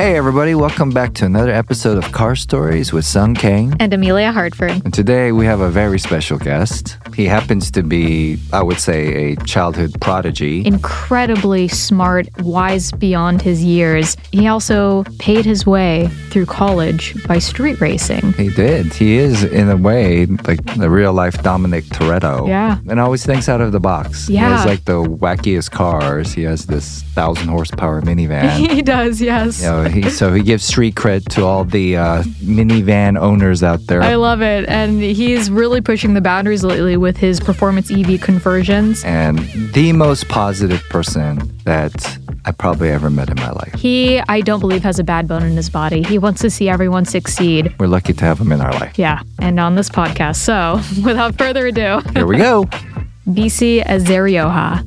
Hey, everybody, welcome back to another episode of Car Stories with Sung Kang. And Emelia Hartford. And today we have a very special guest. He happens to be, I would say, a childhood prodigy. Incredibly smart, wise beyond his years. He also paid his way through college by street racing. He did. He is, in a way, like the real life Dominic Toretto. Yeah. And always thinks out of the box. Yeah. He has like the wackiest cars. He has this thousand horsepower minivan. he does, yes. You know, he, so he gives street cred to all the uh, minivan owners out there. I love it. And he's really pushing the boundaries lately with his performance EV conversions. and the most positive person that I probably ever met in my life. He, I don't believe, has a bad bone in his body. He wants to see everyone succeed. We're lucky to have him in our life. Yeah. And on this podcast. So without further ado, Here we go. Bisi Ezerioha.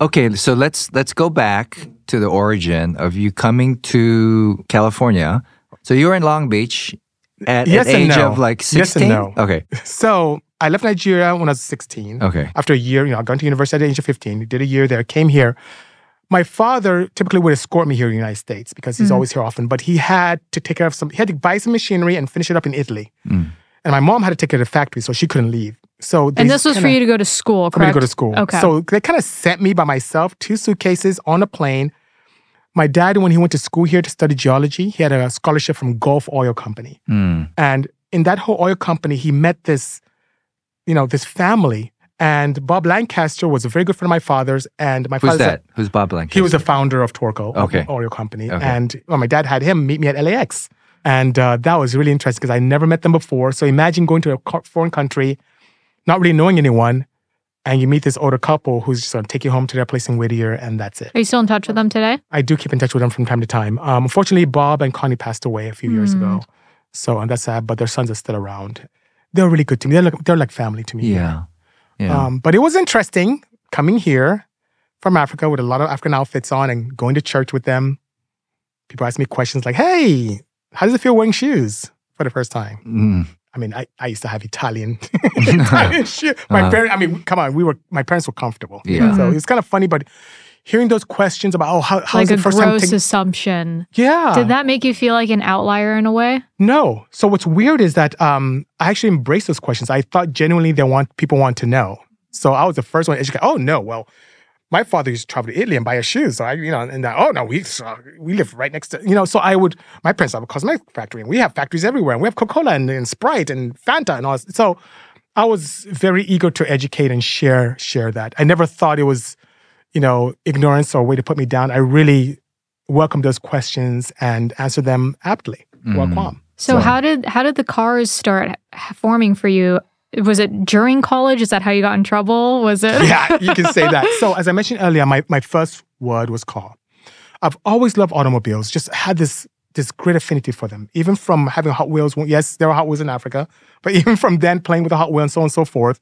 Okay, so let's let's go back to the origin of you coming to California. So you were in Long Beach at Yes an age no. of like Yes 16? and no. Okay. So I left Nigeria when I was 16. Okay. After a year, you know, I got to university at the age of 15, did a year there, came here. My father typically would escort me here in the United States because he's always here often, but he had to take care of some, he had to buy some machinery and finish it up in Italy. Mm. And my mom had to take care of the factory, so she couldn't leave. So And this was for you to go to school, for me to go to school. Okay. So they kind of sent me by myself, two suitcases on a plane. My dad, when he went to school here to study geology, he had a scholarship from Gulf Oil Company. Mm. And in that whole oil company, he met this, you know, this family. And Bob Lancaster was a very good friend of my father's. And my Who's father that? Who's Bob Lancaster? he was the founder of Torco, Okay. the oil company. Okay. And well, my dad had him meet me at LAX. And uh, that was really interesting because I never met them before. So imagine going to a foreign country, not really knowing anyone, and you meet this older couple who's just going to take you home to their place in Whittier, and that's it. Are you still in touch with them today? I do keep in touch with them from time to time. Um, unfortunately, Bob and Connie passed away a few years Hmm. ago. So and that's sad, but their sons are still around. They're really good to me. They're like, they're like family to me. Yeah. Yeah. Um, but it was interesting coming here from Africa with a lot of African outfits on and going to church with them. People ask me questions like, hey, how does it feel wearing shoes for the first time? Mm. I mean, I, I used to have Italian, Italian shoes. My Uh-huh. parents, I mean, come on, we were, my parents were comfortable. Yeah. So it's kind of funny, but hearing those questions about, oh, how, how's like the a first time? gross taking- assumption. yeah. Did that make you feel like an outlier in a way? No. So what's weird is that um, I actually embraced those questions. I thought genuinely they want people want to know. So I was the first one to educate. Oh no, well, my father used to travel to Italy and buy his shoes. So I, you know, and uh, oh no, we uh, we live right next to, you know. So I would, my parents have a cosmetic factory, and we have factories everywhere, and we have Coca Cola and, and Sprite and Fanta and all. This. So I was very eager to educate and share share that. I never thought it was, you know, ignorance or a way to put me down. I really welcomed those questions and answered them aptly. Well, qualm. So, how did how did the cars start forming for you? Was it during college? Is that how you got in trouble? Was it? yeah, you can say that. So, as I mentioned earlier, my, my first word was car. I've always loved automobiles, just had this this great affinity for them. Even from having Hot Wheels, yes, there were Hot Wheels in Africa, but even from then playing with the Hot Wheel and so on and so forth,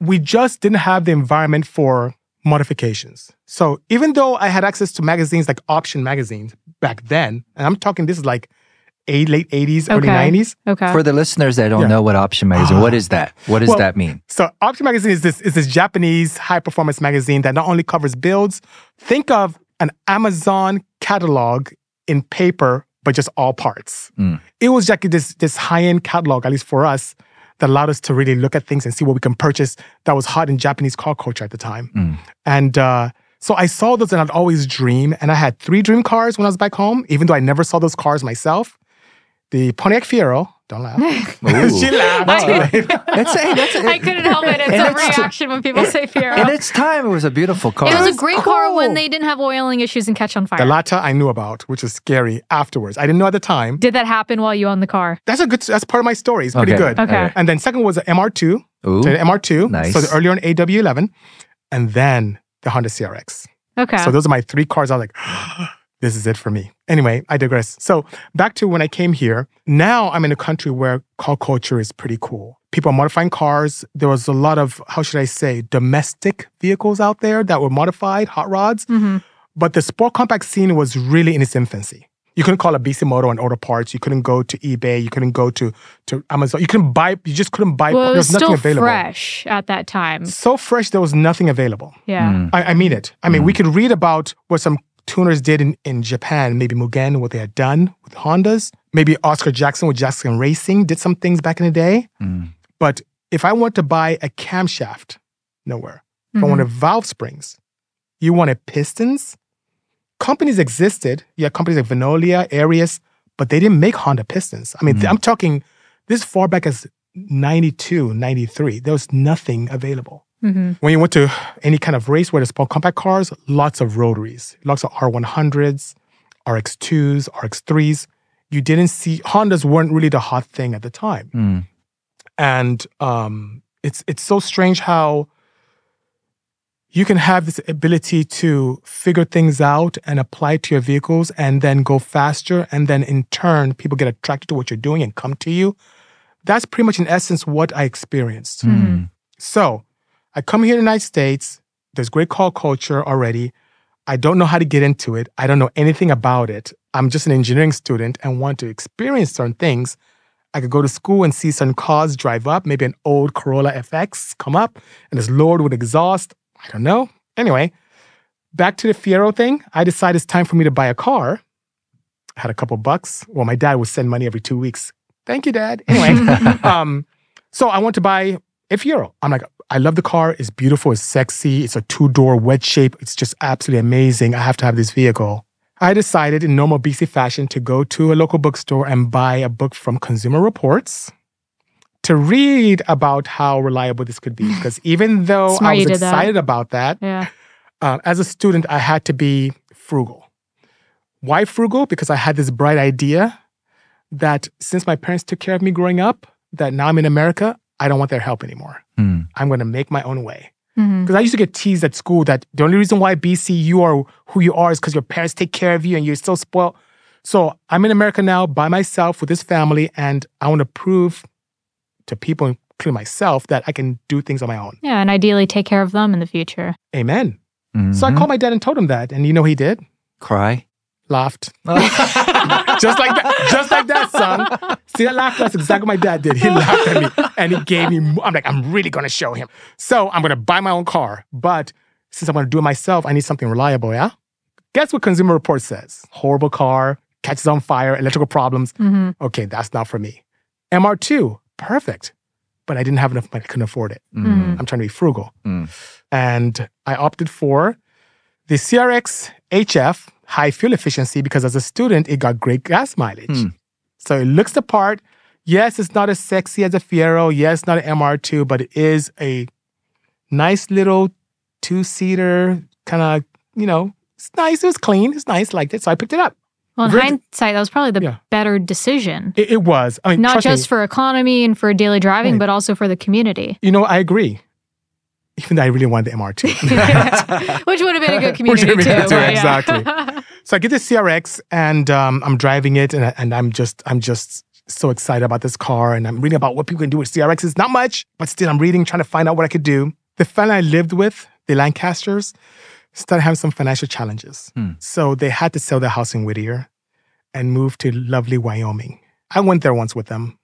we just didn't have the environment for modifications. So even though I had access to magazines like Option magazines back then, and I'm talking this is like eight, late 80s, early Okay. 90s. Okay. For the listeners that don't Yeah. know what Option Magazine, what is that? What does Well, that mean? So Option Magazine is this is this Japanese high performance magazine that not only covers builds, think of an Amazon catalog in paper, but just all parts. Mm. It was like this this high end catalog, at least for us, that allowed us to really look at things and see what we can purchase that was hot in Japanese car culture at the time. Mm. And uh, so I saw those and I'd always dream. And I had three dream cars when I was back home, even though I never saw those cars myself. The Pontiac Fiero, don't laugh. Ooh. she laughed. Too late. That's a, that's a, I couldn't help it. It's And a it's- reaction when people say Fiero. In its time, it was a beautiful car. It was a was great car when they didn't have oiling issues and catch on fire. The latter I knew about, which is scary afterwards. I didn't know at the time. Did that happen while you owned the car? That's a good. That's part of my story. It's pretty Okay. good. Okay. And then second was the MR2. Ooh. So the MR2. Nice. So the earlier on AW11, and then the Honda CRX. Okay. So those are my three cars. I was like, this is it for me. Anyway, I digress. So back to when I came here. Now I'm in a country where car culture is pretty cool. People are modifying cars. There was a lot of, how should I say, domestic vehicles out there that were modified, hot rods. Mhm. But the sport compact scene was really in its infancy. You couldn't call a BC Moto and auto parts. You couldn't go to eBay. You couldn't go to, to Amazon. You couldn't buy, you just couldn't buy. well, it there was was nothing still available. fresh at that time. So fresh, there was nothing available. Yeah. Mm. I, I mean it. I mean, we could read about what some tuners did in, in Japan, maybe Mugen, what they had done with Hondas. Maybe Oscar Jackson with Jackson Racing did some things back in the day. Mm. But if I want to buy a camshaft, nowhere. If I Mhm. wanted valve springs, you wanted pistons. Companies existed. You had companies like Venolia, Arias, but they didn't make Honda pistons. I mean, Mm. I'm talking this far back as 92, 93. There was nothing available. Mhm. When you went to any kind of race where there's sport compact cars, lots of rotaries, lots of R100s, RX2s, RX3s. You didn't see Hondas weren't really the hot thing at the time, Mm. and um, it's it's so strange how you can have this ability to figure things out and apply it to your vehicles, and then go faster, and then in turn, people get attracted to what you're doing and come to you. That's pretty much in essence what I experienced. Mm. So I come here to the United States. There's great call culture already. I don't know how to get into it. I don't know anything about it. I'm just an engineering student and want to experience certain things. I could go to school and see certain cars drive up, maybe an old Corolla FX come up and it's lowered with exhaust. I don't know. Anyway, back to the Fiero thing. I decided it's time for me to buy a car. I had a couple bucks. Well, my dad would send money every two weeks. Thank you, Dad. Anyway, um, so I want to buy a Fiero. I'm like, I love the car. It's beautiful. It's sexy. It's a two door wedge shape. It's just absolutely amazing. I have to have this vehicle. I decided in normal Bisi fashion to go to a local bookstore and buy a book from Consumer Reports to read about how reliable this could be. Because even though I was did that. excited about that, Yeah. uh, as a student, I had to be frugal. Why frugal? Because I had this bright idea that since my parents took care of me growing up, that now I'm in America, I don't want their help anymore. Mm. I'm going to make my own way. Because I used to get teased at school that the only reason why Bisi you are who you are is because your parents take care of you and you're so spoiled. So I'm in America now by myself with this family, and I want to prove to people, including myself, that I can do things on my own. Yeah, and ideally take care of them in the future. Amen. So I Mhm. called my dad and told him that, and you know what he did? Cry. Laughed. just like that, just like that, son. See that laugh? That's exactly what my dad did. He laughed at me and he gave me. I'm like, I'm really gonna show him. So I'm gonna buy my own car, but since I'm gonna do it myself, I need something reliable. Yeah. Guess what Consumer Report says? Horrible car, catches on fire, electrical problems. Mhm. Okay, that's not for me. MR2, perfect, but I didn't have enough money. Couldn't afford it. Mhm. I'm trying to be frugal. Mm. And I opted for the CRX HF high fuel efficiency because as a student, it got great gas mileage. Hmm. So it looks the part. Yes, it's not as sexy as a Fiero. Yes, not an MR2, but it is a nice little two seater kind of, you know, it's nice. It was clean. It's nice. Liked it. So I picked it up. Well, in Very- hindsight, that was probably the Yeah. better decision. It, it was. I mean, Not just me, for economy and for daily driving, Right. but also for the community, You know, I agree. Even though I really wanted the MR2. which would have been a good Which community would have been too. too, but exactly. so I get this CRX and um, I'm driving it and, and I'm just I'm just so excited about this car and I'm reading about what people can do with CRX. CRXs. Not much, but still I'm reading, trying to find out what I could do. The family I lived with, the Lancasters, started having some financial challenges. So they had to sell their house in Whittier and move to lovely Wyoming. I went there once with them.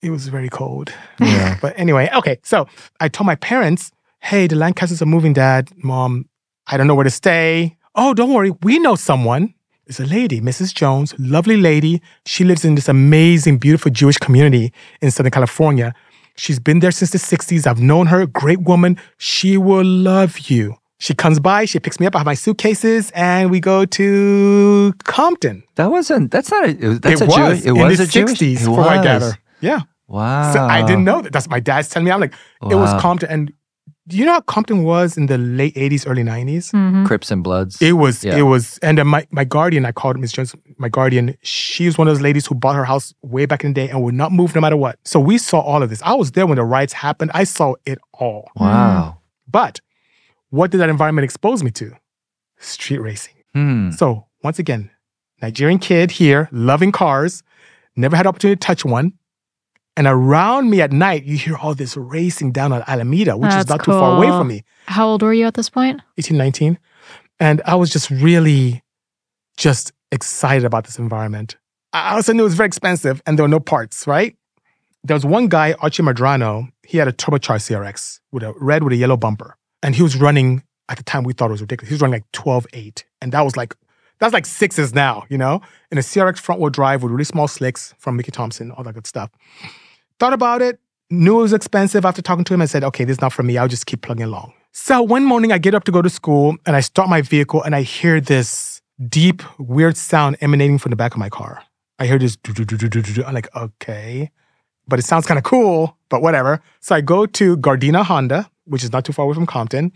It was very cold. Yeah. But anyway, okay. So I told my parents, hey, the Lancasters are moving, dad, mom. I don't know where to stay. Oh, don't worry. We know someone. It's a lady, Mrs. Jones, lovely lady. She lives in this amazing, beautiful Jewish community in Southern California. She's been there since the 60s. I've known her, great woman. She will love you. She comes by, she picks me up. I have my suitcases, and we go to Compton. That wasn't. That's not a. It was, that's it a was Jewish. It in was the a 60s, it from what I gather. Yeah. Wow. So I didn't know that. That's my dad's telling me. I'm like, it was Compton. And do you know how Compton was in the late 80s, early 90s? Mhm. Crips and Bloods. It was, Yeah. it was, and then my, my guardian, I called Miss Jones, my guardian, she was one of those ladies who bought her house way back in the day and would not move no matter what. So we saw all of this. I was there when the riots happened. I saw it all. Wow. But what did that environment expose me to? Street racing. Hmm. So once again, Nigerian kid here, loving cars, never had opportunity to touch one. And around me at night, you hear all this racing down on Alameda, which is That's not too far away from me, How old were you at this point? 18, 19. And I was just really just excited about this environment. I I also knew it was very expensive and there were no parts, right? There was one guy, Archie Madrano, he had a turbocharged CRX with a red with a yellow bumper. And he was running, at the time we thought it was ridiculous. He was running like 12.8. And that was like, that's like sixes now, you know? In a CRX front wheel drive with really small slicks from Mickey Thompson, all that good stuff. Thought about it, knew it was expensive after talking to him. I said, okay, this is not for me. I'll just keep plugging along. So one morning I get up to go to school and I start my vehicle and I hear this deep, weird sound emanating from the back of my car. I hear this do do do do do do. I'm like, okay, but it sounds kind of cool, but whatever. So I go to Gardena Honda, which is not too far away from Compton,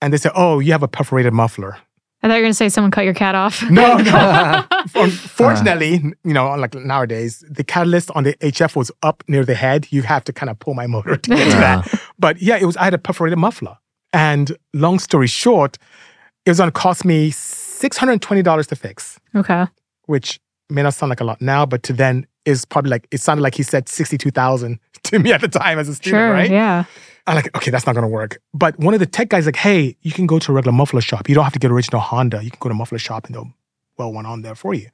and they say, oh, you have a perforated muffler. I thought you were going to say someone cut your cat off. No, no. Um, Unfortunately, you know, like nowadays, the catalyst on the HF was up near the head. You have to kind of pull my motor to get to that. But yeah, it was I had a perforated muffler. And long story short, it was gonna cost me $620 to fix, Okay. which may not sound like a lot now, but to then is probably like it sounded like he said 62,000 to me at the time as a student, Sure. right? Yeah. I'm like, okay, that's not gonna work. But one of the tech guys like, hey, you can go to a regular muffler shop. You don't have to get original Honda. You can go to a muffler shop and they'll well one on there for you.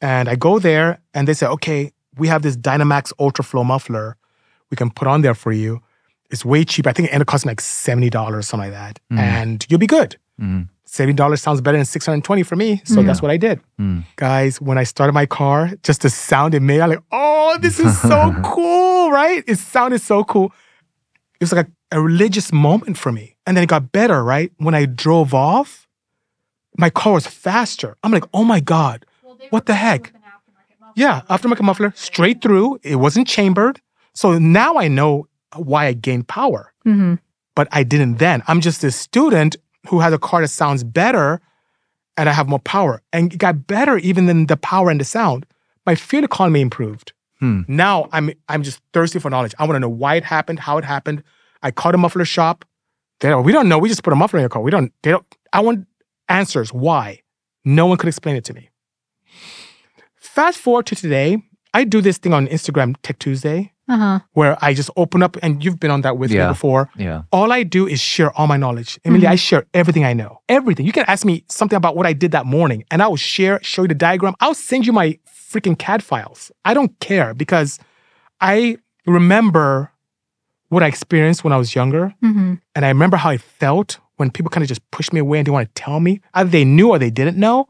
And I go there and they say, okay, we have this Dynomax Ultra Flow muffler we can put on there for you. It's way cheap. I think it ended up costing like $70 or something like that. And you'll be good. Mm. $70 sounds better than 620 for me. So that's what I did. Mm. Guys, when I started my car, just the sound it made, I'm like, oh, this is so cool, right? It sounded so cool. It was like a, a religious moment for me. And then it got better, right? When I drove off, my car was faster. I'm like, oh my God, what the heck? Yeah, aftermarket muffler, straight through. It wasn't chambered. So now I know why I gained power hmm but I didn't then. I'm just a student who has a car that sounds better and I have more power. And it got better even than the power and the sound. My fuel economy improved. Hmm. Now I'm I'm just thirsty for knowledge. I want to know why it happened, how it happened. I called a muffler shop. They don't, we don't know. We just put a muffler in your car. We don't, they don't, I want answers. Why? No one could explain it to me. Fast forward to today, I do this thing on Instagram Tech Tuesday Uh huh. where I just open up, and you've been on that with Yeah. me before. Yeah. All I do is share all my knowledge. Emily, I share everything I know. Everything. You can ask me something about what I did that morning, and I will share, show you the diagram. I'll send you my freaking CAD files. I don't care because I remember what I experienced when I was younger, hmm and I remember how it felt when people kind of just pushed me away and didn't want to tell me. Either they knew or they didn't know,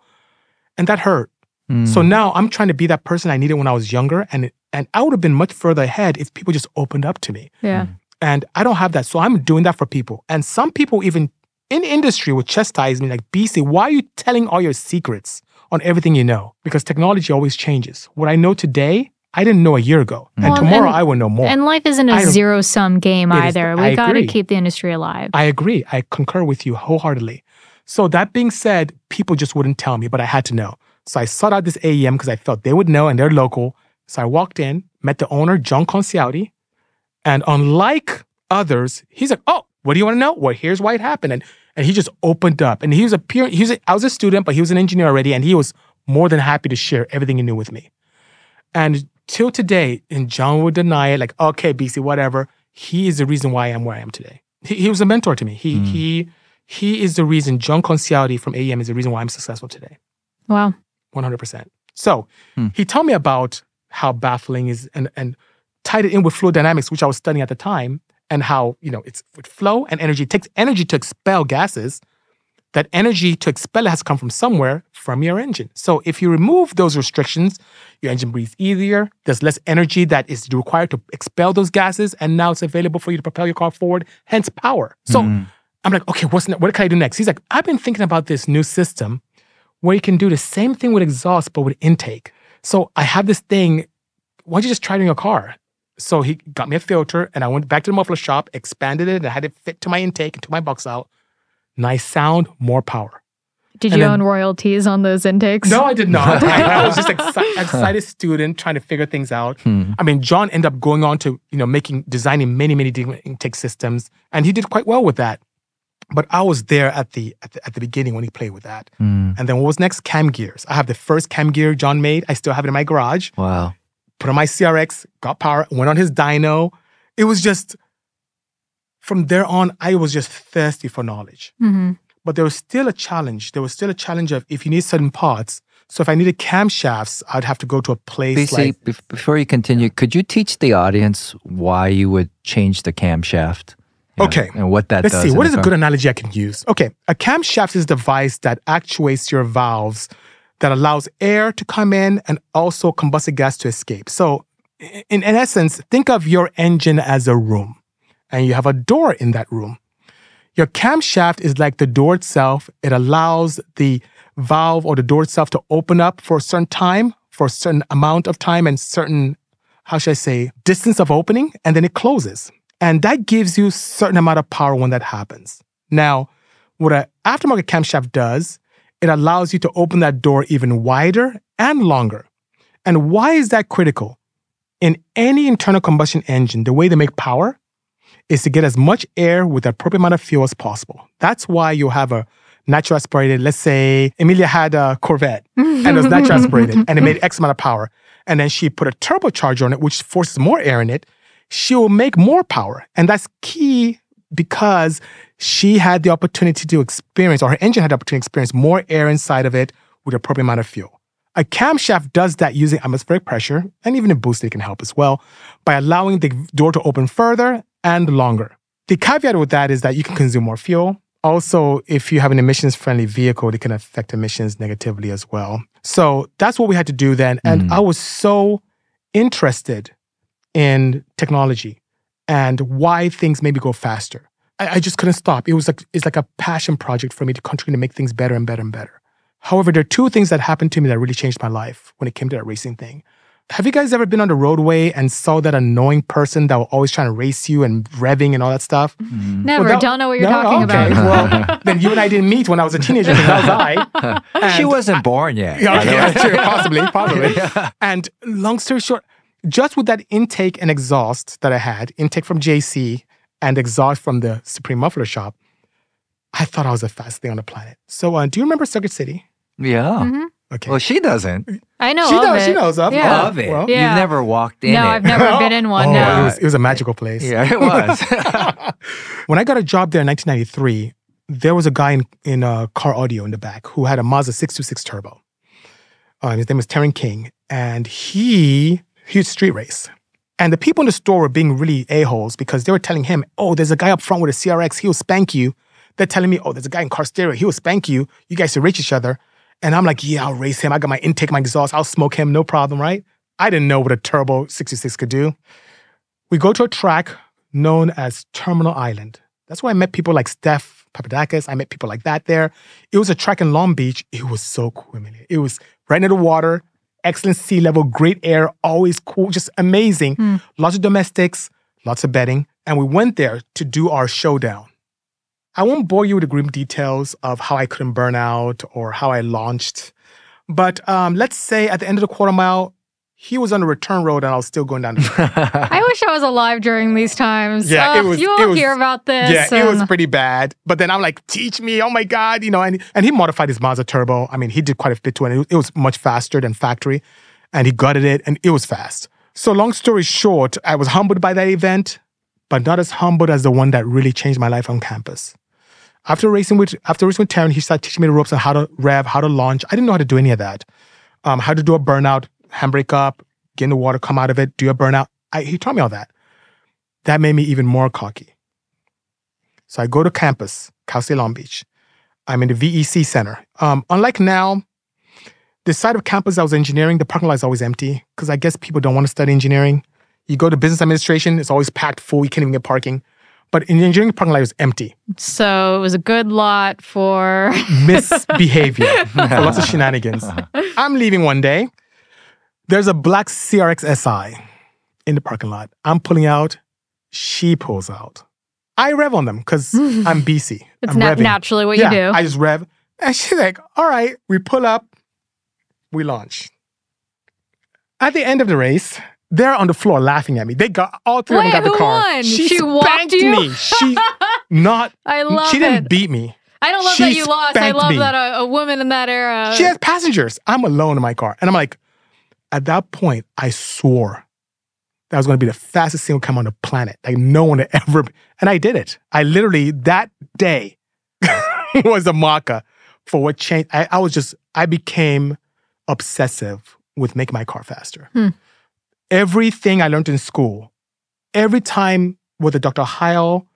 and that hurt. Mm. So now I'm trying to be that person I needed when I was younger, and and I would have been much further ahead if people just opened up to me. Yeah. And I don't have that. So I'm doing that for people. And some people, even in industry, would chastise me like, Bisi, why are you telling all your secrets on everything you know? Because technology always changes. What I know today, I didn't know a year ago. And Well, tomorrow and- I will know more. And life isn't a zero sum game either. I We got to keep the industry alive. I agree. I concur with you wholeheartedly. So that being said, people just wouldn't tell me, but I had to know. So I sought out this AEM because I felt they would know and they're local. So I walked in, met the owner, John Concialdi, and unlike others, he's like, "Oh, what do you want to know? Well, here's why it happened." And and he just opened up. And he was a peer. He was a, I was a student, but he was an engineer already, and he was more than happy to share everything he knew with me. And till today, and John would deny it, like, "Okay, Bisi, whatever." He is the reason why I am where I am today. He, he was a mentor to me. He hmm. he he is the reason. John Concialdi from AEM is the reason why I'm successful today. wow. 100%. So hmm. he told me about how baffling is and, and tied it in with fluid dynamics, which I was studying at the time, and how, you know, it's with flow and energy. It takes energy to expel gases. That energy to expel it has come from somewhere from your engine. So if you remove those restrictions, your engine breathes easier. There's less energy that is required to expel those gases, and now it's available for you to propel your car forward, hence power. So mm-hmm. I'm like, okay, what's ne- what can I do next? He's like, I've been thinking about this new system where you can do the same thing with exhaust but with intake. So I have this thing. Why don't you just try it in your car? So he got me a filter, and I went back to the muffler shop, expanded it, and I had it fit to my intake and to my box out. Nice sound, more power. Did And you then- own royalties on those intakes? No, I did not. I, I was just an exci- excited student trying to figure things out. Hmm. I mean, John ended up going on to you know making designing many many different intake systems, and he did quite well with that. But I was there at the at the, at the beginning when he played with that. Hmm. And then what was next? Cam gears. I have the first cam gear John made. I still have it in my garage. Wow. Put on my CRX, got power, went on his dyno. It was just from there on, I was just thirsty for knowledge hmm but there was still a challenge. There was still a challenge of if you need certain parts. So if I needed camshafts, I'd have to go to a place Bisi, like bef- before you continue, could you teach the audience why you would change the camshaft? You know, Okay. and what that Let's does. see. in What the a good analogy I can use? Okay, a camshaft is a device that actuates your valves that allows air to come in and also combusted gas to escape. So, in, in essence, think of your engine as a room, and you have a door in that room. Your camshaft is like the door itself. It allows the valve or the door itself to open up for a certain time, for a certain amount of time, and certain, how should I say, distance of opening, and then it closes. And that gives you certain amount of power when that happens. Now, what an aftermarket camshaft does, it allows you to open that door even wider and longer. And why is that critical? In any internal combustion engine, the way they make power is to get as much air with the appropriate amount of fuel as possible. That's why you have a natural aspirated, let's say Emelia had a Corvette and it was natural aspirated and it made X amount of power. And then she put a turbocharger on it, which forces more air in it. She will make more power. And that's key because she had the opportunity to experience, or her engine had the opportunity to experience more air inside of it with the appropriate amount of fuel. A camshaft does that using atmospheric pressure, and even a booster can help as well, by allowing the door to open further and longer. The caveat with that is that you can consume more fuel. Also, if you have an emissions friendly vehicle, it can affect emissions negatively as well. So that's what we had to do then. And mm. I was so interested in technology and why things maybe go faster. I, I just couldn't stop. It was like it's like a passion project for me to continue to make things better and better and better. However, there are two things that happened to me that really changed my life when it came to that racing thing. Have you guys ever been on the roadway and saw that annoying person that was always trying to race you and revving and all that stuff? Mm-hmm. Never. Well, that- Don't know what you're No? talking okay. about. Well, then you and I didn't meet when I was a teenager. That was I. She wasn't born yet. yeah, by the okay, true. Possibly, possibly. And long story short, just with that intake and exhaust that I had, intake from JC and exhaust from the Supreme Muffler Shop, I thought I was the fastest thing on the planet. So, uh, do you remember Circuit City? Yeah. Okay. Well, she doesn't. I know she of knows. it. She knows of. Yeah. Love it. well- Yeah. You've never walked in No, it. I've never been in one. Oh, no. it, was, it was a magical place. yeah, it was. When I got a job there in 1993, there was a guy in, in uh, car audio in the back who had a Mazda 626 turbo. Uh, his name was Terran King, and he was street race. And the people in the store were being really a-holes because they were telling him, oh, there's a guy up front with a CRX, he'll spank you. They're telling me, oh, there's a guy in car stereo, he'll spank you. You guys should race each other. And I'm like, yeah, I'll race him. I got my intake, my exhaust, I'll smoke him, no problem, right? I didn't know what a turbo 66 could do. We go to a track known as Terminal Island. That's where I met people like Steph Papadakis. I met people like that there. It was a track in Long Beach. It was so cool. It was right near the water. Excellent sea level, great air, always cool, just amazing. Lots of domestics, lots of bedding. And we went there to do our showdown. I won't bore you with the grim details of how I couldn't burn out or how I launched. But um, let's say at the end of the quarter mile, he was on the return road and I was still going down the trail. I wish I was alive during these times. Yeah, it was- You it won't was- hear about this. Yeah, it was pretty bad. But then I'm like, teach me, oh my God, you know, and, and he modified his Mazda Turbo. I mean, he did quite a bit to it. and It was, it was much faster than factory. And he gutted it and it was fast. So long story short, I was humbled by that event, but not as humbled as the one that really changed my life on campus. After racing with after racing with Taryn, he started teaching me the ropes on how to rev, how to launch. I didn't know how to do any of that. Um, how to do a burnout, handbrake up, get in the water, come out of it, do a burnout. I, he taught me all that. That made me even more cocky. So I go to campus, Cal State Long Beach. I'm in the VEC Center. Um, unlike now, the side of campus I was engineering, the parking lot is always empty because I guess people don't want to study engineering. You go to business administration, it's always packed full. You can't even get parking. But in the engineering parking lot, it was empty. So it was a good lot for. Misbehavior, lots of shenanigans. I'm leaving one day. There's a black CRX SI in the parking lot. I'm pulling out. She pulls out. I rev on them because I'm Bisi. It's I'm na- naturally what yeah, you do. I just rev. And she's like, all right, we pull up, we launch. At the end of the race, they're on the floor laughing at me. They got all three of them got the car. won? She, She spanked me. She not I love she didn't it. beat me. I don't love she that you lost. I love me. that a, a woman in that era. She has passengers. I'm alone in my car. And I'm like, at that point, I swore that was going to be the fastest single cam on the planet. Like no one had ever. And I did it. I literally, that day was a marker for what changed. I, I was just, I became obsessive with making my car faster. Hmm. Everything I learned in school, every time whether Dr. Heil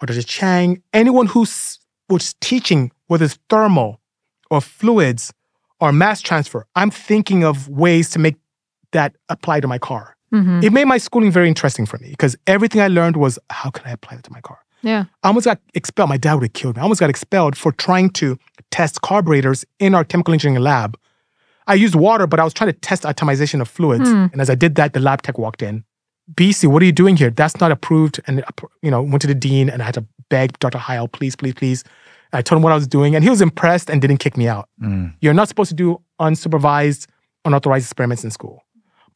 or Dr. Chang, anyone who was teaching, whether it's thermal or fluids or mass transfer, I'm thinking of ways to make that apply to my car. Mhm. It made my schooling very interesting for me because everything I learned was how can I apply that to my car? Yeah. I almost got expelled. My dad would have killed me. I almost got expelled for trying to test carburetors in our chemical engineering lab. I used water, but I was trying to test atomization of fluids. Hmm. And as I did that, the lab tech walked in. Bisi, what are you doing here? That's not approved. And, you know, went to the dean and I had to beg Dr. Heil, please, please, please. I told him what I was doing and he was impressed and didn't kick me out. You're not supposed to do unsupervised, unauthorized experiments in school.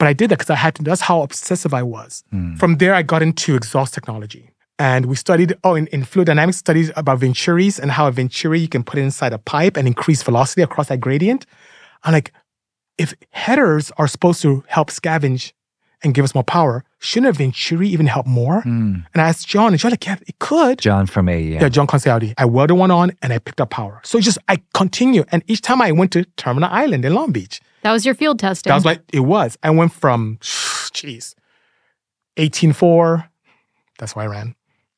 But I did that because I had to. That's how obsessive I was. Hmm. From there, I got into exhaust technology. And we studied, oh, in, in fluid dynamics, studies about venturis and how a venturi you can put inside a pipe and increase velocity across that gradient. I'm like, if headers are supposed to help scavenge and give us more power, shouldn't a venturi even help more? Hmm. And I asked John, and John's like, yeah, it could. John from AEM. Yeah, John Concialdi. I welded one on and I picked up power. So just I continue. And each time I went to Terminal Island in Long Beach, That was your field testing. that was like it was. I went from jeez, 18.4, that's why I ran,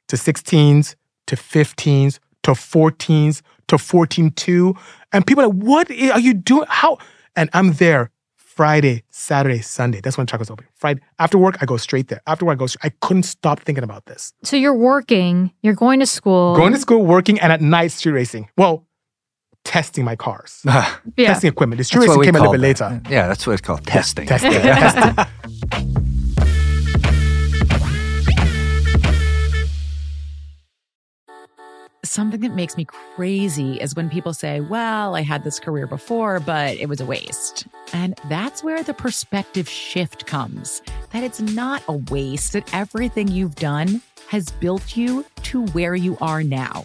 to 16s, to 15s, to 14s, to 14.2. And people are like, what are you doing? How? And I'm there Friday, Saturday, Sunday. That's when the track was open. Friday after work, I go straight there. After work, I go. I couldn't stop thinking about this. so you're working, you're going to school. Going to school, working, and at night street racing. Well, testing my cars, yeah. testing equipment. The street That's racing came a little call bit later. Yeah, that's what it's called testing. Testing, testing. Something that makes me crazy is when people say, Well, I had this career before, but it was a waste. And that's where the perspective shift comes that it's not a waste, that everything you've done has built you to where you are now.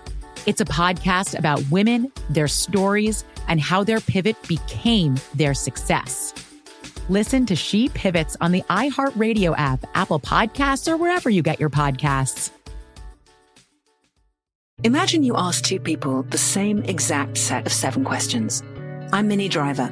It's a podcast about women, their stories, and how their pivot became their success. Listen to She Pivots on the iHeartRadio app, Apple Podcasts, or wherever you get your podcasts. Imagine you ask two people the same exact set of seven questions. I'm Minnie Driver,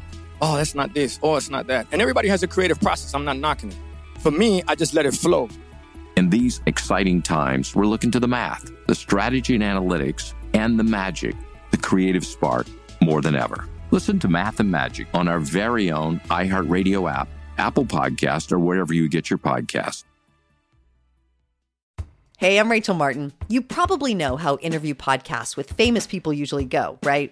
Oh, that's not this. Oh, it's not that. And everybody has a creative process. I'm not knocking it. For me, I just let it flow. In these exciting times, we're looking to the math, the strategy and analytics, and the magic, the creative spark, more than ever. Listen to Math and Magic on our very own iHeartRadio app, Apple Podcast, or wherever you get your podcasts. Hey, I'm Rachel Martin. You probably know how interview podcasts with famous people usually go, right?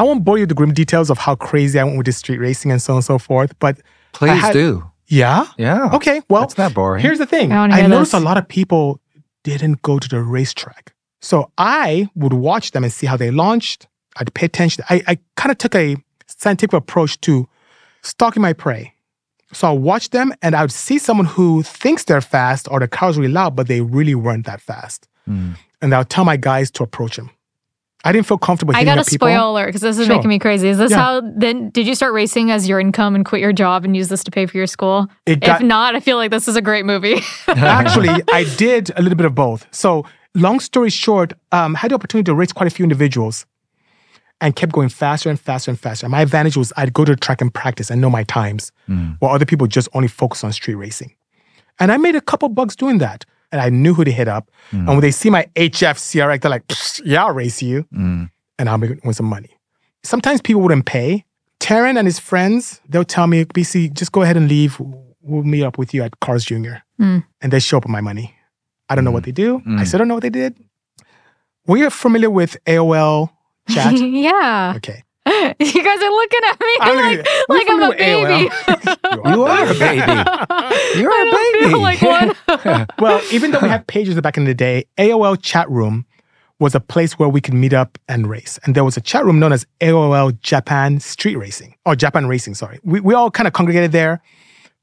I won't bore you with the grim details of how crazy I went with the street racing and so on and so forth, but Please had- do. Yeah. Yeah. Okay. Well, That's not boring. Here's the thing. I I noticed this. a lot of people didn't go to the racetrack. So I would watch them and see how they launched. I'd pay attention. I, I kind of took a scientific approach to stalking my prey. So I watch them and I would see someone who thinks they're fast or the car's really loud, but they really weren't that fast. Mm. And I'll tell my guys to approach him. I didn't feel comfortable I got a spoiler because this is Sure. making me crazy. Is this Yeah. how then did you start racing as your income and quit your job and use this to pay for your school? It got- if not, I feel like this is a great movie. Actually, I did a little bit of both. So, long story short, um, had the opportunity to race quite a few individuals and kept going faster and faster and faster. My advantage was I'd go to the track and practice and know my times, while other people just only focus on street racing. And I made a couple bucks doing that. And I knew who to hit up. And when mm. they see my HF CRX, they're like, yeah, I'll race you. Mm. And I'll make win some money. Sometimes people wouldn't pay. Taryn and his friends, they'll tell me, Bisi, just go ahead and leave. We'll meet up with you at Carl's Jr. Mm. And they show up with my money. I don't know what mm. they do. I still don't know what they did. Were you familiar with AOL chat? yeah. okay. You guys are looking at me I'm like, like I'm a baby. You are a baby. You're a baby. like one. well, even though we had pages back in the day, AOL chat room was a place where we could meet up and race. And there was a chat room known as AOL Japan Street Racing, or Japan Racing, sorry. We, we all kind of congregated there.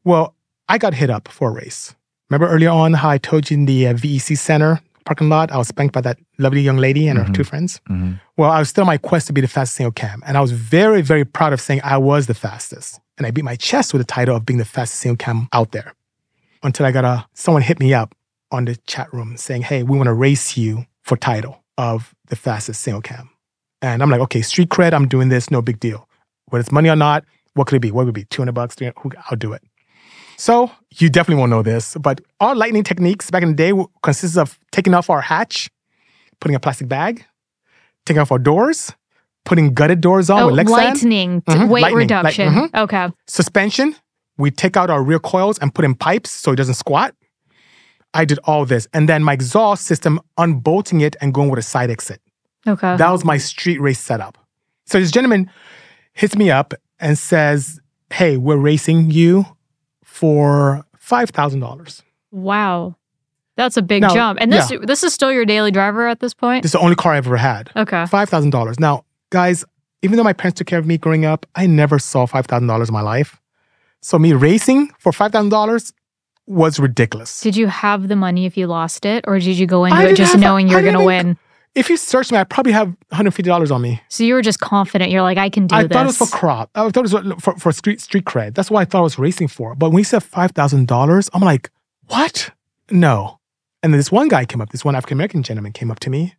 Well, I got hit up for a race. Remember earlier on how I told you in the uh, VEC Center parking lot, I was spanked by that lovely young lady and her two mm-hmm. friends? Mm-hmm. Well, I was still on my quest to be the fastest single cam. And I was very, very proud of saying I was the fastest. And I beat my chest with the title of being the fastest single cam out there until I got a someone hit me up on the chat room saying, "Hey, we want to race you for title of the fastest single cam." And I'm like, "Okay, street cred. I'm doing this. No big deal. Whether it's money or not, what could it be? What would it be? 200 bucks? I'll do it." So you definitely won't know this, but our lightning techniques back in the day consisted of taking off our hatch, putting a plastic bag, taking off our doors, putting gutted doors on Oh, with Lexan lightning, Mhm, weight lightning, reduction. mhm. Okay. suspension. We take out our rear coils and put in pipes so it doesn't squat. I did all this. And then my exhaust system, unbolting it and going with a side exit. Okay. That was my street race setup. So this gentleman hits me up and says, hey, we're racing you for $5,000. Wow. That's a big Now, jump. And this yeah. this is still your daily driver at this point? This is the only car I've ever had. Okay. $5,000. Now, guys, even though my parents took care of me growing up, I never saw $5,000 in my life. So me racing for $5,000 was ridiculous. Did you have the money if you lost it, or did you go into I it just have- knowing you're going to win? If you search me, I probably have $150 on me. So you were just confident. You're like, I can do I this. I thought it was for crop. I thought it was for, for street street cred. That's what I thought I was racing for. But when he said five thousand dollars, I'm like, what? No. And then this one guy came up. This one African American gentleman came up to me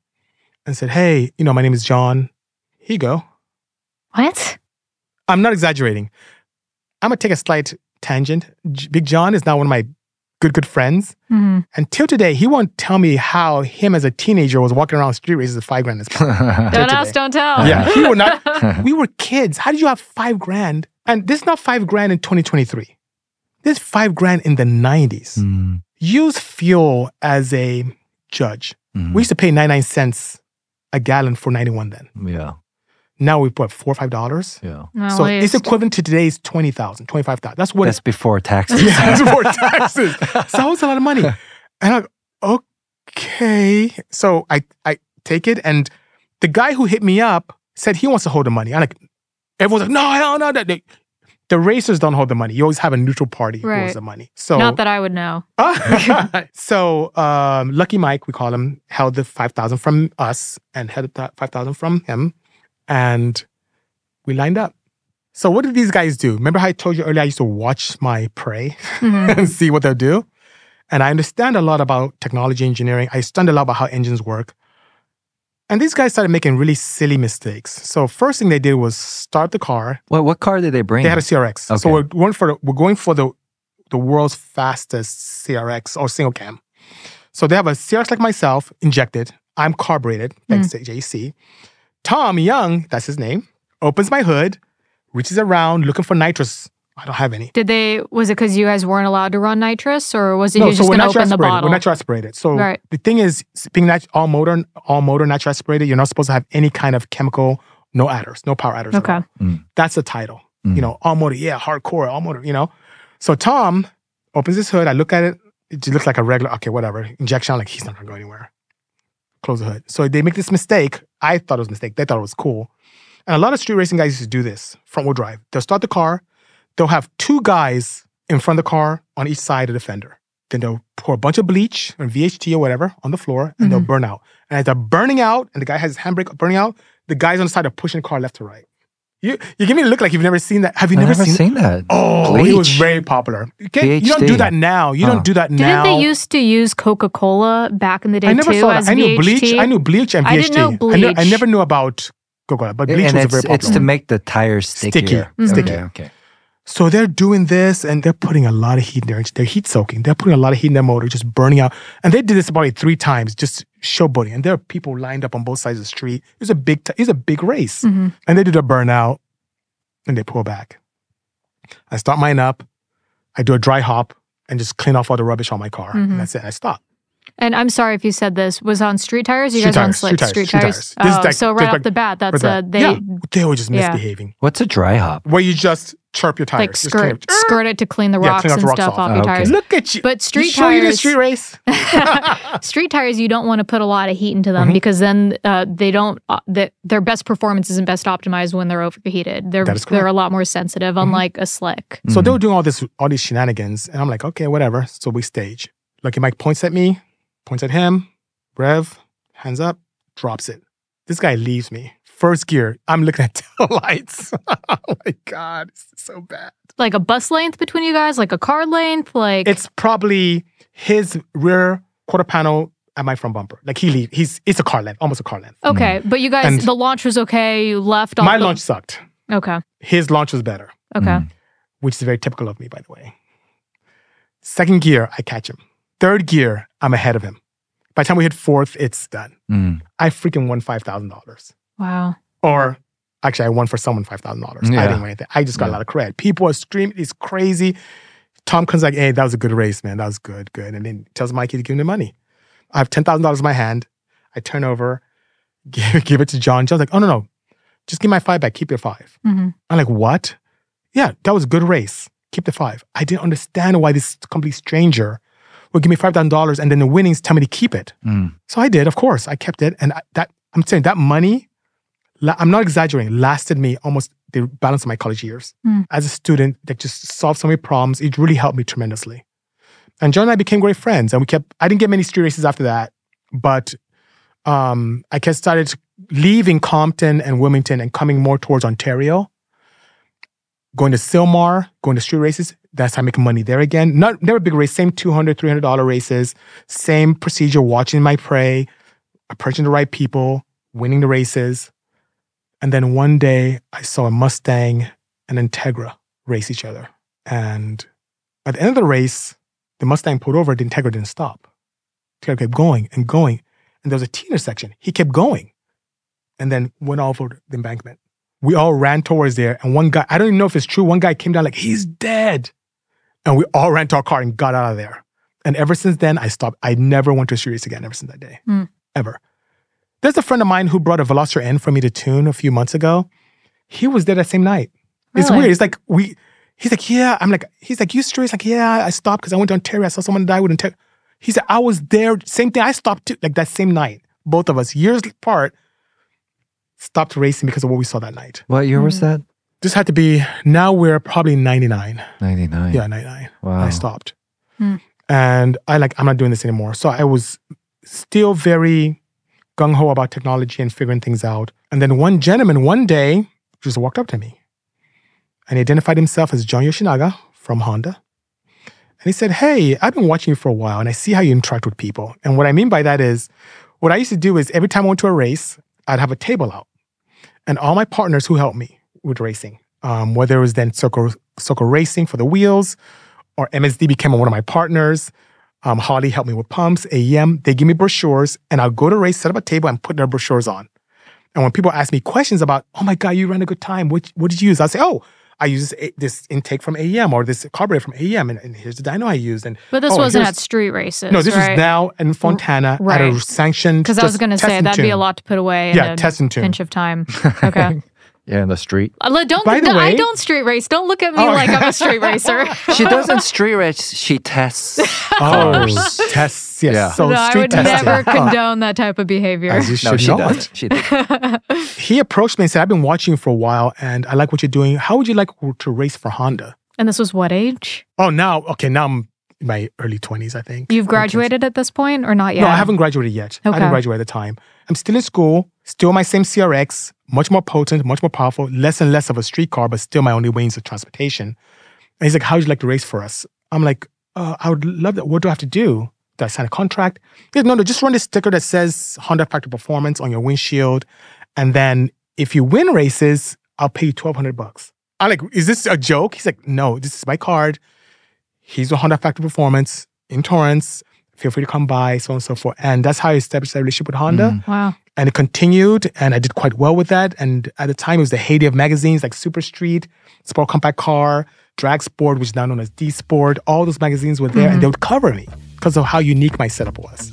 and said, "Hey, you know, my name is John. Here you go." What? I'm not exaggerating. I'm gonna take a slight tangent. J- Big John is now one of my good good friends. Mhm. Until today, he won't tell me how him as a teenager was walking around the street races with five grand his. Don't ask, don't tell. Yeah, he would not. we were kids. How did you have five grand? And this is not five grand in 2023. This is five grand in the 90s. Mm, Use fuel as a judge. mm, We used to pay 99 cents a gallon for 91 then. yeah, Now we put four or five dollars. yeah. At So it's equivalent to today's 20,000, 25,000. That's what That's before taxes. yeah, that's before taxes. So that was a lot of money. And I'm like, okay. So I, I take it. And the guy who hit me up said he wants to hold the money. I'm like, everyone's like, no, hell no. no. They- the racers don't hold the money. You always have a neutral party who holds the money. So Not that I would know. so um, Lucky Mike, we call him, held the 5,000 from us and held the 5,000 from him. And we lined up. So what did these guys do? Remember how I told you earlier I used to watch my prey Mhm. and see what they'll do? And I understand a lot about technology engineering. I understand a lot about how engines work. And these guys started making really silly mistakes. So first thing they did was start the car. What what car did they bring? They had a CRX. Okay. So we're going for the, we're going for the the world's fastest CRX or single cam. So they have a CRX like myself, injected. I'm carbureted, thanks to JC. Tom Young, that's his name, opens my hood, reaches around looking for nitrous. I don't have any. Did they? Was it because you guys weren't allowed to run nitrous, or was it No, you so just we're going to natural open the bottle? We're natural aspirated. So Right. the thing is, being nat- all motor, all motor natural aspirated, you're not supposed to have any kind of chemical, no adders, no power adders. Okay. Mm. That's the title. Mm. You know, all motor, yeah, hardcore, all motor, you know. So Tom opens his hood. I look at it. It looks like a regular, okay, whatever. Injection. I'm like, he's not gonna go anywhere. Close the hood. So they make this mistake. I thought it was a mistake. They thought it was cool. And a lot of street racing guys used to do this front wheel drive. They'll start the car. They'll have two guys in front of the car on each side of the fender. Then they'll pour a bunch of bleach or VHT or whatever on the floor and they'll mm-hmm. burn out. And as they're burning out and the guy has his handbrake burning out, the guys on the side are pushing the car left to right. You you give me a look like you've never seen that. Have you never, never seen, seen that. Oh, it was very popular. You, can't- you don't do that now. You Huh. don't do that now. Didn't they used to use Coca Cola back in the day I never too saw as that. I knew VHT? bleach. I knew bleach and VHT. I didn't know I, knew- I never knew about Coca-Cola, but bleach and was it's, very popular. it's to make the tires Sticky. stickier. Sticky. Okay, okay. So they're doing this and they're putting a lot of heat in there. They're heat soaking. They're putting a lot of heat in their motor, just burning out. And they did this about three times, just showboating. And there are people lined up on both sides of the street. It was a big, t- it was a big race. Mhm. And they do the burnout and they pull back. I start mine up. I do a dry hop and just clean off all the rubbish on my car. Mhm. And that's it. I stop. And I'm sorry if you said this was on street tires. You Street guys on tires, slick street tires, street street tires. tires. This is Oh, like- so right off like- the bat, that's Right a back. they yeah, they were just yeah. misbehaving. What's a dry hop? Where you just chirp your tires. like Just clean skirt up- skirt it to clean the Yeah, rocks clean and the rocks stuff off. off Oh, your okay. tires. Look at you. But street you sure you did a tires- street race? Street tires, you don't want to put a lot of heat into them Mhm. because then uh, they don't. Uh, the, their best performance isn't best optimized when they're overheated. They're That is they're a lot more sensitive, Mhm. unlike a slick. So Mm. they were doing all this, all these shenanigans, and I'm like, okay, whatever. So we stage. Lucky Mike points at me, points at him, Rev, hands up, drops it. This guy leaves me. First gear, I'm looking at tail lights. oh my God, this is so bad. Like a bus length between you guys, like a car length, like It's probably his rear quarter panel at my front bumper. Like he leave, he's it's a car length, almost a car length. okay. But you guys, And- the launch was okay. You left. Off My the- launch sucked. Okay. His launch was better, Okay. Mm. which is very typical of me, by the way. Second gear, I catch him. Third gear, I'm ahead of him. By the time we hit fourth, it's done. Mm. I freaking won five thousand dollars. Wow. Or actually, I won for someone five thousand dollars. I didn't win anything. I just got Yeah. a lot of credit. People are screaming. It's crazy. Tom comes like, "Hey, that was a good race, man. That was good, good." And then tells Mikey to give him the money. I have ten thousand dollars in my hand. I turn over, give, give it to John. John's like, "Oh no, no, just give my five back. Keep your five. Mhm. I'm like, "What?" Yeah, that was a good race. Keep the five. I didn't understand why this complete stranger would give me five thousand dollars and then the winnings tell me to keep it. Mm. So I did, of course. I kept it, and I, that I'm saying that money, I'm not exaggerating, lasted me almost the balance of my college years. Mm. As a student, that just solved so many problems. It really helped me tremendously. And John and I became great friends, and we kept. I didn't get many street races after that, but um, I kept started leaving Compton and Wilmington and coming more towards Ontario. Going to Sylmar, going to street races. That's how I make money there again. Not never big race, same $200, $300 races, same procedure, watching my prey, approaching the right people, winning the races. And then one day I saw a Mustang and Integra race each other. And at the end of the race, the Mustang pulled over, the Integra didn't stop. Integra kept going and going. And there was a a T intersection. He kept going and then went off over the embankment. We all ran towards there. And one guy, I don't even know if it's true, one guy came down like, he's dead. And we all ran to our car and got out of there. And ever since then, I stopped. I never went to a street again ever since that day. Mm. Ever. There's a friend of mine who brought a Veloster in for me to tune a few months ago. He was there that same night. It's weird. It's like we, he's like, yeah. I'm like, he's like, you street? Like, yeah, I stopped because I went to Ontario. I saw someone die with Ontario. He said, I was there. Same thing. I stopped too. Like that same night. Both of us, years apart, stopped racing because of what we saw that night. What year Mm. was that? This had to be, now we're probably 99. 99. Yeah, 99. Wow. I stopped. Hmm. And I like, I'm not doing this anymore. So I was still very gung ho about technology and figuring things out. And then one gentleman one day just walked up to me and he identified himself as John Yoshinaga from Honda. And he said, Hey, I've been watching you for a while and I see how you interact with people. And what I mean by that is, what I used to do is every time I went to a race, I'd have a table out. And all my partners who helped me with racing, um, whether it was then Circle, Circle Racing for the wheels, or MSD became one of my partners. Um, Holley helped me with pumps, AEM. They give me brochures, and I'll go to race, set up a table, and put their brochures on. And when people ask me questions about, oh my God, you ran a good time, what, what did you use? I'll say, oh, I use this, this intake from AEM or this carburetor from AEM, and, and here's the dyno I used. And But this oh, wasn't at street races. No, this right? was now in Fontana at a right. sanctioned. Because I was going to say that'd be a lot to put away. Yeah, in a test and tune. pinch of time. Okay. Yeah, in the street. Uh, Don't By the I way- don't street race. Don't look at me Oh. like I'm a street racer. She doesn't street race, she tests. Oh, cars. tests, yes. Yeah. So no, I would testing. never Huh. condone that type of behavior. As you should No, she not. does. She does. He approached me and said, I've been watching you for a while and I like what you're doing. How would you like to race for Honda? and this was what age? Oh, now, okay, now I'm in my early 20s, I think. You've graduated at this point or not yet? No, I haven't graduated yet. I didn't graduate at the time. I'm still in school, still my same CRX, much more potent, much more powerful, less and less of a street car, but still my only means of transportation. And he's like, How would you like to race for us? I'm like, uh, I would love that. What do I have to do? Do I sign a contract? He said, No, no, just run this sticker that says Honda Factory Performance on your windshield. And then if you win races, I'll pay you 1200 bucks. I'm like, Is this a joke? He's like, No, this is my card. He's the Honda Factory Performance in Torrance. Feel free to come by, so on and so forth. And that's how he established that relationship with Honda. Wow. And it continued, and I did quite well with that. And at the time, it was the heyday of magazines like Super Street, Sport Compact Car, Drag Sport, which is now known as D Sport. All those magazines were there, and mm-hmm. they would cover me because of how unique my setup was.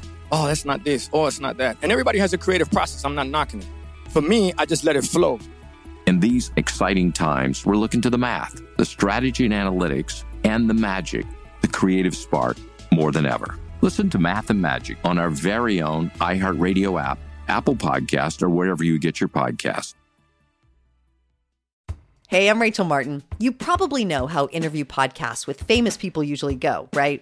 Oh, that's not this. Oh, it's not that. And everybody has a creative process. I'm not knocking it. For me, I just let it flow. In these exciting times, we're looking to the math, the strategy and analytics, and the magic, the creative spark, more than ever. Listen to Math and Magic on our very own iHeartRadio app, Apple Podcast, or wherever you get your podcasts. Hey, I'm Rachel Martin. You probably know how interview podcasts with famous people usually go, right?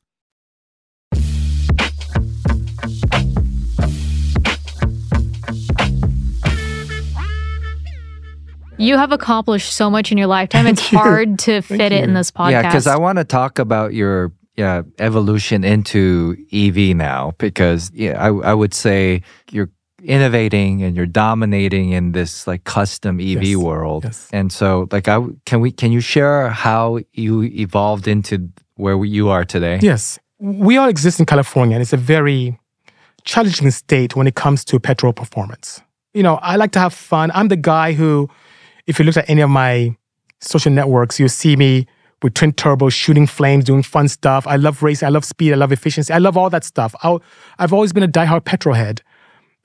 You have accomplished so much in your lifetime. It's you. hard to Thank fit it in this podcast. Yeah, because I want to talk about your yeah, evolution into EV now, because yeah, I, I would say you're innovating and you're dominating in this like custom EV Yes, world. yes. And so, like, I can we can you share how you evolved into where you are today? Yes. We all exist in California, and it's a very challenging state when it comes to petrol performance. You know, I like to have fun. I'm the guy who, if you look at any of my social networks, you'll see me with twin turbos, shooting flames, doing fun stuff. I love racing. I love speed. I love efficiency. I love all that stuff. I'll, I've always been a diehard petrol head.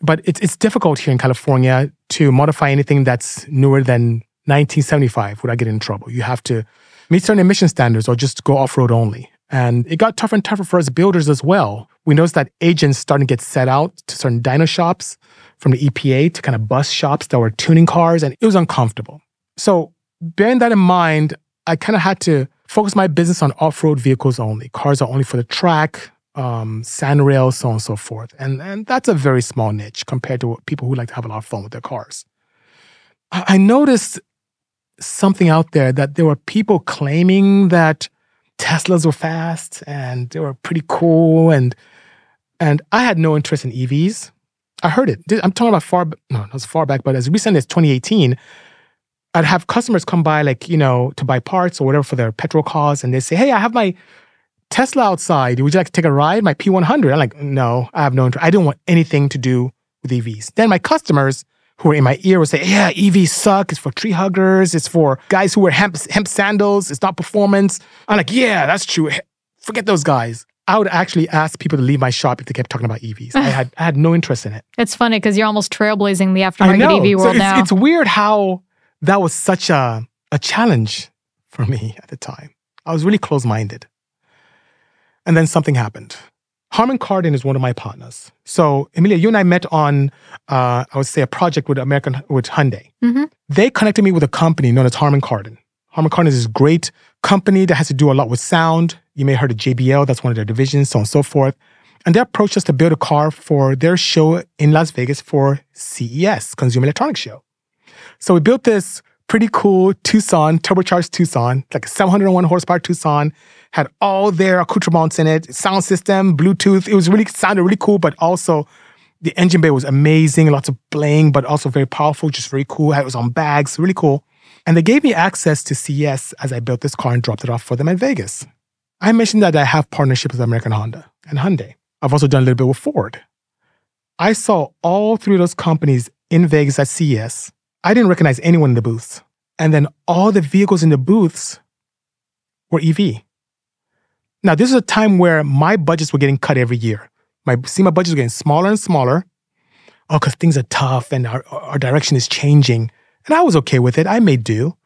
But it's, it's difficult here in California to modify anything that's newer than 1975 without getting in trouble. You have to meet certain emission standards or just go off road only. And it got tougher and tougher for us builders as well. We noticed that agents starting to get set out to certain dyno shops from the EPA to kind of bus shops that were tuning cars, and it was uncomfortable. So, bearing that in mind, I kind of had to focus my business on off road vehicles only. Cars are only for the track, um, sand rails, so on and so forth. And, and that's a very small niche compared to people who like to have a lot of fun with their cars. I, I noticed something out there that there were people claiming that Teslas were fast and they were pretty cool and and I had no interest in EVs. I heard it. I'm talking about far no, not as far back, but as recent as 2018, I'd have customers come by like, you know, to buy parts or whatever for their petrol cars and they say, "Hey, I have my Tesla outside. Would you like to take a ride? My P100." I'm like, "No, I have no interest. I don't want anything to do with EVs." Then my customers who were in my ear would say, Yeah, EVs suck. It's for tree huggers. It's for guys who wear hemp, hemp sandals. It's not performance. I'm like, Yeah, that's true. Forget those guys. I would actually ask people to leave my shop if they kept talking about EVs. I had I had no interest in it. it's funny because you're almost trailblazing the aftermarket. EV So world it's, now. it's weird how that was such a, a challenge for me at the time. I was really close minded. And then something happened. Harman Kardon is one of my partners. So, Emelia, you and I met on, uh, I would say, a project with American with Hyundai. Mhm. They connected me with a company known as Harman Kardon. Harman Kardon is this great company that has to do a lot with sound. You may have heard of JBL, that's one of their divisions, so on and so forth. And they approached us to build a car for their show in Las Vegas for CES, Consumer Electronics Show. So we built this pretty cool Tucson, turbocharged Tucson, like a 701 horsepower Tucson, had all their accoutrements in it, sound system, Bluetooth. It was really sounded really cool, but also the engine bay was amazing, lots of bling, but also very powerful, just very cool. It was on bags, really cool. And they gave me access to CES as I built this car and dropped it off for them at Vegas. I mentioned that I have partnerships with American Honda and Hyundai. I've also done a little bit with Ford. I saw all three of those companies in Vegas at CES. I didn't recognize anyone in the booths. And then all the vehicles in the booths were EV. Now, this is a time where my budgets were getting cut every year. My see my budgets were getting smaller and smaller. Uh, oh, because things are tough and our, our direction is changing. And I was okay with it. I made do.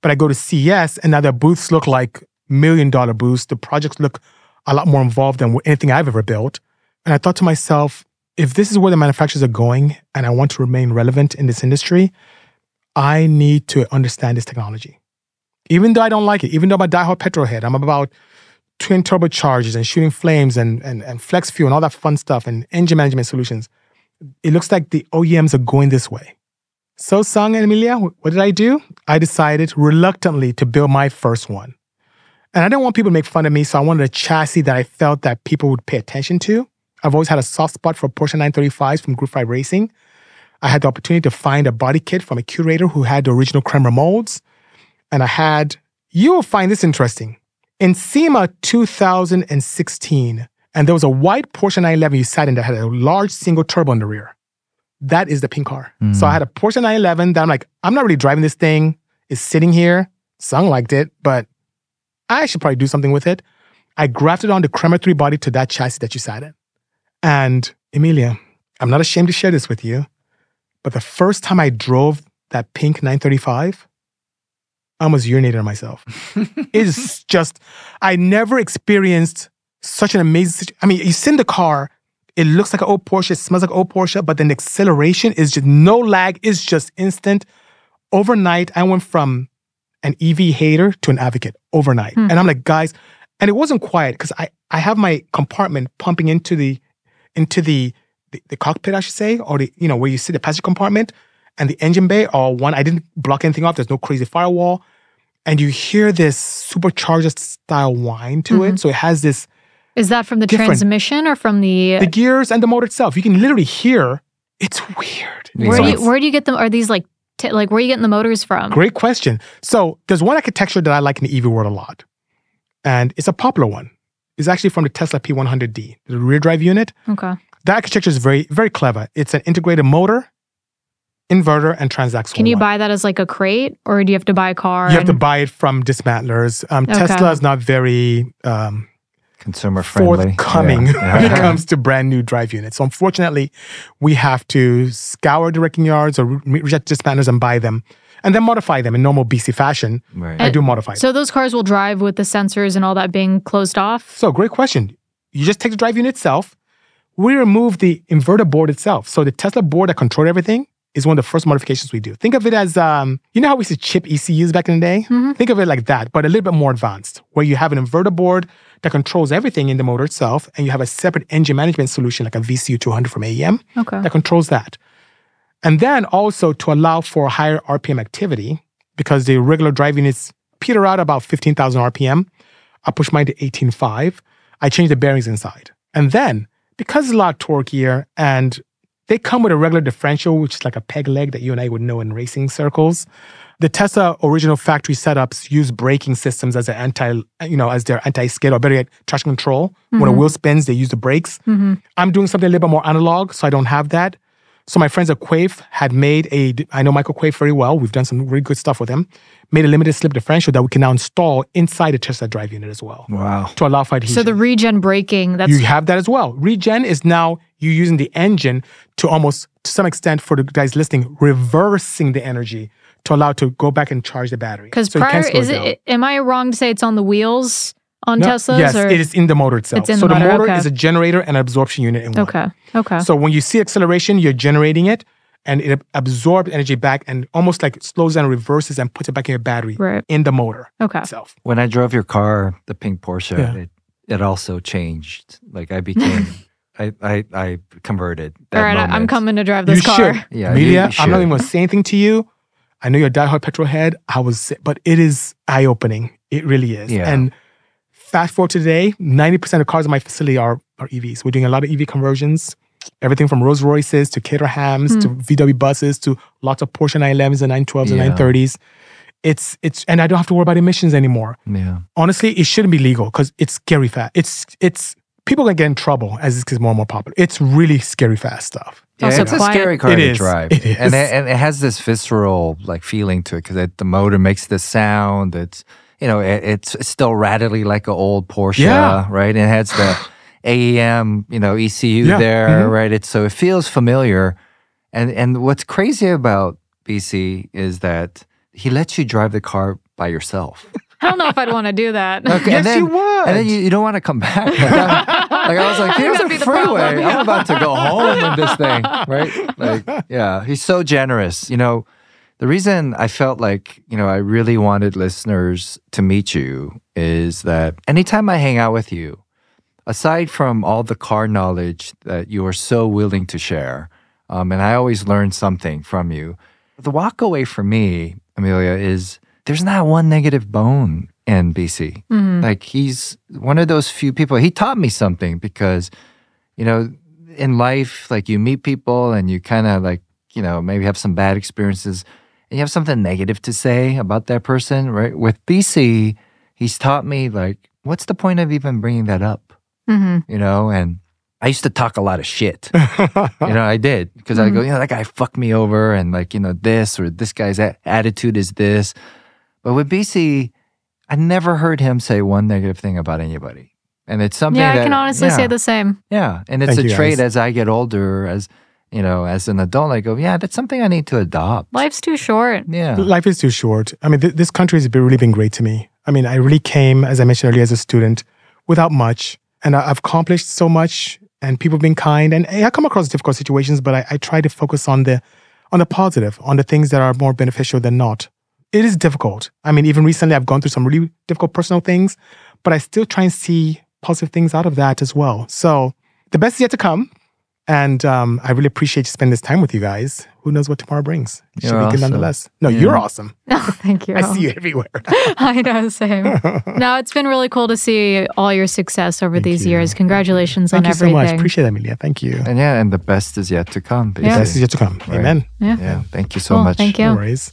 But I go to CES and now the booths look like million dollar boost. The projects look a lot more involved than anything I've ever built. And I thought to myself, if this is where the manufacturers are going and I want to remain relevant in this industry, I need to understand this technology. Even though I don't like it, even though I'm a diehard petrol head, I'm about twin turbochargers and shooting flames and, and, and flex fuel and all that fun stuff and engine management solutions. It looks like the OEMs are going this way. So, Sung and Emelia, what did I do? I decided reluctantly to build my first one. And I didn't want people to make fun of me, so I wanted a chassis that I felt that people would pay attention to. I've always had a soft spot for Porsche 935s from Group 5 Racing. I had the opportunity to find a body kit from a curator who had the original Kremer molds. And I had, you will find this interesting. In SEMA 2016, and there was a white Porsche 911 you sat in that had a large single turbo in the rear. That is the pink car. Mm. So I had a Porsche 911 that I'm like, I'm not really driving this thing. It's sitting here. Sung liked it, but I should probably do something with it. I grafted on the 3 body to that chassis that you sat in. And Emelia, I'm not ashamed to share this with you, but the first time I drove that pink 935, I almost urinated on myself. it's just, I never experienced such an amazing I mean, you sit in the car, it looks like an old Porsche, it smells like an old Porsche, but then the acceleration is just no lag, it's just instant. Overnight, I went from an EV hater to an advocate overnight. Hmm. And I'm like, guys, and it wasn't quiet because I, I have my compartment pumping into the into the, the, the cockpit, I should say, or the you know where you sit the passenger compartment and the engine bay or one. I didn't block anything off. There's no crazy firewall, and you hear this supercharged style whine to mm-hmm. it. So it has this. Is that from the transmission or from the the gears and the motor itself? You can literally hear. It's weird. Where so do you, where do you get them? Are these like t- like where are you getting the motors from? Great question. So there's one architecture that I like in the EV world a lot, and it's a popular one It's actually from the Tesla P100D, the rear drive unit. Okay. That architecture is very, very clever. It's an integrated motor, inverter, and transaxle. Can you buy that as like a crate, or do you have to buy a car? You and... have to buy it from dismantlers. Um, okay. Tesla is not very um, consumer friendly, forthcoming yeah. when it comes to brand new drive units. So unfortunately, we have to scour the wrecking yards or reject dismantlers and buy them and then modify them in normal Bisi fashion. Right. I do modify. So them. those cars will drive with the sensors and all that being closed off. So great question. You just take the drive unit itself. We remove the inverter board itself. So the Tesla board that controls everything is one of the first modifications we do. Think of it as, um, you know how we used to chip ECUs back in the day? Mm-hmm. Think of it like that, but a little bit more advanced, where you have an inverter board that controls everything in the motor itself, and you have a separate engine management solution like a VCU 200 from AEM okay. that controls that. And then also to allow for higher RPM activity, because the regular drive units peter out about 15,000 RPM. I push mine to 18.5. I change the bearings inside. And then, because it's a lot torqueier and they come with a regular differential, which is like a peg leg that you and I would know in racing circles. The Tesla original factory setups use braking systems as an anti, you know, as their anti-skid or better yet, traction control. Mm-hmm. When a mm-hmm. wheel spins, they use the brakes. Mm-hmm. I'm doing something a little bit more analog, so I don't have that. So my friends at Quaife had made a, I know Michael Quaife very well. We've done some really good stuff with him. Made a limited slip differential that we can now install inside the Tesla drive unit as well. Wow. To allow for adhesion. So the regen braking, that's... You have that as well. Regen is now you using the engine to almost, to some extent, for the guys listening, reversing the energy to allow to go back and charge the battery. Because so prior, is it, am I wrong to say it's on the wheels? on no, Teslas? Yes, or? it is in the motor itself. It's in so the motor, the motor okay. is a generator and absorption unit in one. Okay. Okay. So when you see acceleration, you're generating it and it absorbs energy back and almost like slows down, reverses, and puts it back in your battery right. in the motor okay. itself. When I drove your car, the pink Porsche, yeah. it, it also changed. Like I became. I, I, I converted. All right, moment. I'm coming to drive this you car. Should. Yeah, Media, you, you I'm not even going to say anything to you. I know you're a diehard petrol head. I was, but it is eye opening. It really is. Yeah. And fast forward to today, 90% of cars in my facility are, are EVs. We're doing a lot of EV conversions. Everything from Rolls Royces to Caterhams to hmm. VW buses to lots of Porsche 911s and 912s Yeah. and 930s. It's it's and I don't have to worry about emissions anymore. Yeah. Honestly, it shouldn't be legal because it's scary fast. It's it's people gonna get in trouble as this gets more and more popular. It's really scary fast stuff. Yeah, Also it's a scary car It to is. drive, It is. and it, and it has this visceral like feeling to it because the motor makes this sound. It's you know it, it's, it's still rattly like an old Porsche, Yeah. right? And it has the AEM, you know, ECU Yeah. there, Mhm. right? It's so it feels familiar, and and what's crazy about Bisi is that he lets you drive the car by yourself. I don't know if I'd want to do that. Okay, Yes, and then, you would. And then you, you don't want to come back. Like, I, like, I was like, here's a freeway. problem, yeah. I'm about to go home in this thing, right? Like, yeah, he's so generous. You know, the reason I felt like, you know, I really wanted listeners to meet you is that anytime I hang out with you, aside from all the car knowledge that you are so willing to share, um, and I always learn something from you, the walk away for me, Emelia, is there's not one negative bone in Bisi. Like he's one of those few people. He taught me something because, you know, in life, like you meet people and you kind of like, you know, maybe have some bad experiences and you have something negative to say about that person, right? With Bisi, he's taught me like, what's the point of even bringing that up? hmm You know, and I used to talk a lot of shit. you know, I did because I go, you know, that guy fucked me over, and like, you know, this or this guy's attitude is this. But with Bisi, I never heard him say one negative thing about anybody, and it's something. Yeah, I can honestly yeah, say the same. Yeah, and it's Thank a trait guys. as I get older, as you know, as an adult, I go, yeah, that's something I need to adopt. Life's too short. Yeah, Life is too short. I mean, th- this country has been, really been great to me. I mean, I really came, as I mentioned earlier, as a student without much, and I- I've accomplished so much. And people have been kind, and hey, I come across difficult situations, but I, I try to focus on the, on the positive, on the things that are more beneficial than not. It is difficult. I mean, even recently, I've gone through some really difficult personal things, but I still try and see positive things out of that as well. So the best is yet to come. And um, I really appreciate you spending this time with you guys. Who knows what tomorrow brings? It should You're be good nonetheless. No, Yeah. you're awesome. Oh, thank you. I see you everywhere. I know, same. no, it's been really cool to see all your success over Thank these you. years. Congratulations Thank on everything. Thank you so much. Appreciate that, Emelia. Thank you. and yeah, and the best is yet to come. Yeah. Bisi. Best is yet to come. Right. Amen. yeah. Yeah, thank you so Cool, much. Thank you. No worries.